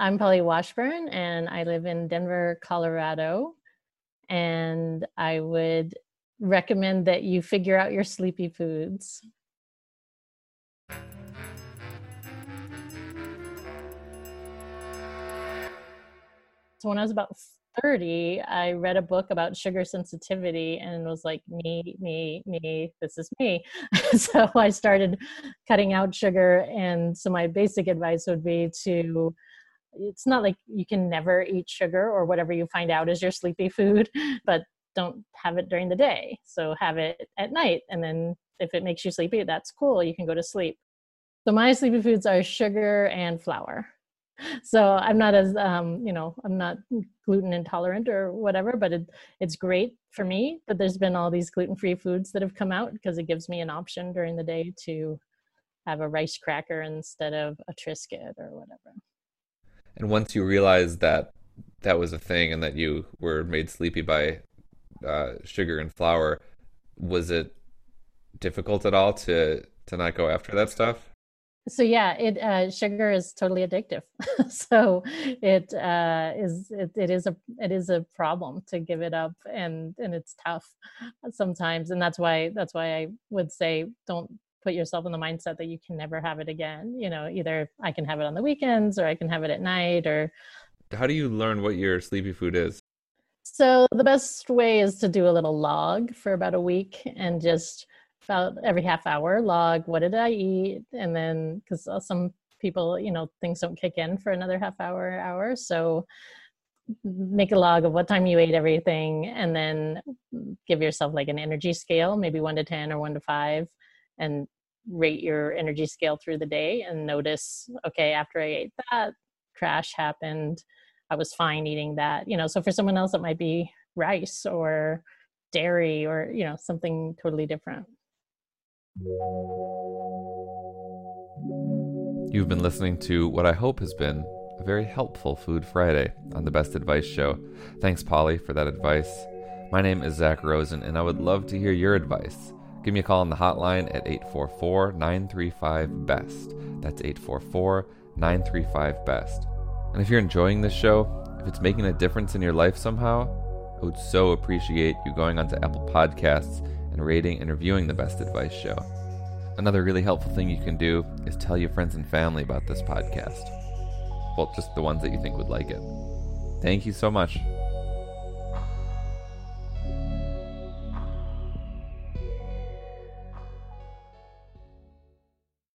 I'm Polly Washburn, and I live in Denver, Colorado. And I would recommend that you figure out your sleepy foods. So when I was about 30, I read a book about sugar sensitivity and was like, me, me, me, this is me. so I started cutting out sugar. And so my basic advice would be to, it's not like you can never eat sugar or whatever you find out is your sleepy food, but don't have it during the day. So have it at night. And then if it makes you sleepy, that's cool. You can go to sleep. So my sleepy foods are sugar and flour so i'm not as um, you know i'm not gluten intolerant or whatever but it, it's great for me that there's been all these gluten-free foods that have come out because it gives me an option during the day to have a rice cracker instead of a triscuit or whatever and once you realized that that was a thing and that you were made sleepy by uh, sugar and flour was it difficult at all to to not go after that stuff? So yeah it uh, sugar is totally addictive. So it uh, is it, it is a it is a problem to give it up and and it's tough sometimes. And that's why that's why i would say don't put yourself in the mindset that you can never have it again you know either i can have it on the weekends or i can have it at night or how do you learn what your sleepy food is? So the best way is to do a little log for about a week and just about every half hour log what did i eat? And then because uh, some people you know things don't kick in for another half hour or hour. So make a log of what time you ate everything and then give yourself like an energy scale maybe 1 to 10 or 1 to 5 and rate your energy scale through the day and notice okay after i ate that crash happened i was fine eating that you know so for someone else it might be rice or dairy or you know something totally different You've been listening to what I hope has been a very helpful Food Friday on the Best Advice Show. Thanks, Polly, for that advice. My name is Zak Rosen, and I would love to hear your advice. Give me a call on the hotline at 844 935 BEST. That's 844 935 BEST. And if you're enjoying this show, if it's making a difference in your life somehow, I would so appreciate you going onto Apple Podcasts and rating and reviewing the Best Advice Show. Another really helpful thing you can do is tell your friends and family about this podcast. Well, just the ones that you think would like it. Thank you so much.